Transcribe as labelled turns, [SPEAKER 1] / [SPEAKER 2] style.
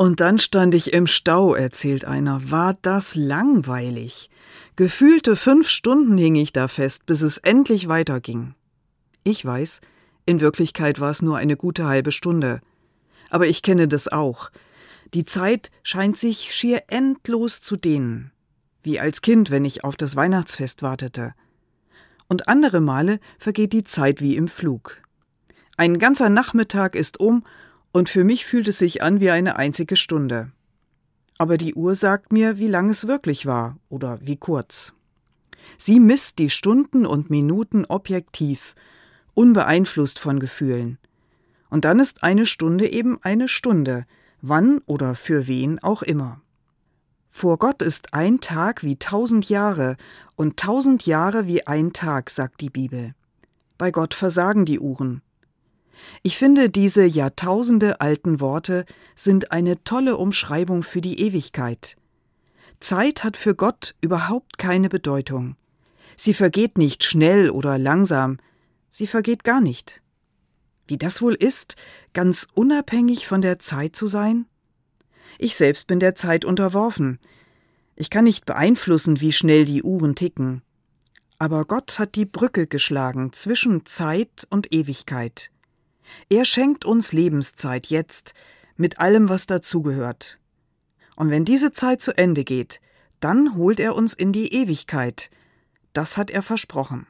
[SPEAKER 1] Und dann stand ich im Stau, erzählt einer. War das langweilig. Gefühlte fünf Stunden hing ich da fest, bis es endlich weiterging. Ich weiß, in Wirklichkeit war es nur eine gute halbe Stunde. Aber ich kenne das auch. Die Zeit scheint sich schier endlos zu dehnen. Wie als Kind, wenn ich auf das Weihnachtsfest wartete. Und andere Male vergeht die Zeit wie im Flug. Ein ganzer Nachmittag ist um und für mich fühlt es sich an wie eine einzige Stunde. Aber die Uhr sagt mir, wie lang es wirklich war oder wie kurz. Sie misst die Stunden und Minuten objektiv, unbeeinflusst von Gefühlen. Und dann ist eine Stunde eben eine Stunde, wann oder für wen auch immer. Vor Gott ist ein Tag wie tausend Jahre und tausend Jahre wie ein Tag, sagt die Bibel. Bei Gott versagen die Uhren. Ich finde, diese Jahrtausende alten Worte sind eine tolle Umschreibung für die Ewigkeit. Zeit hat für Gott überhaupt keine Bedeutung. Sie vergeht nicht schnell oder langsam, sie vergeht gar nicht. Wie das wohl ist, ganz unabhängig von der Zeit zu sein? Ich selbst bin der Zeit unterworfen. Ich kann nicht beeinflussen, wie schnell die Uhren ticken. Aber Gott hat die Brücke geschlagen zwischen Zeit und Ewigkeit. Er schenkt uns Lebenszeit jetzt, mit allem, was dazugehört. Und wenn diese Zeit zu Ende geht, dann holt er uns in die Ewigkeit. Das hat er versprochen.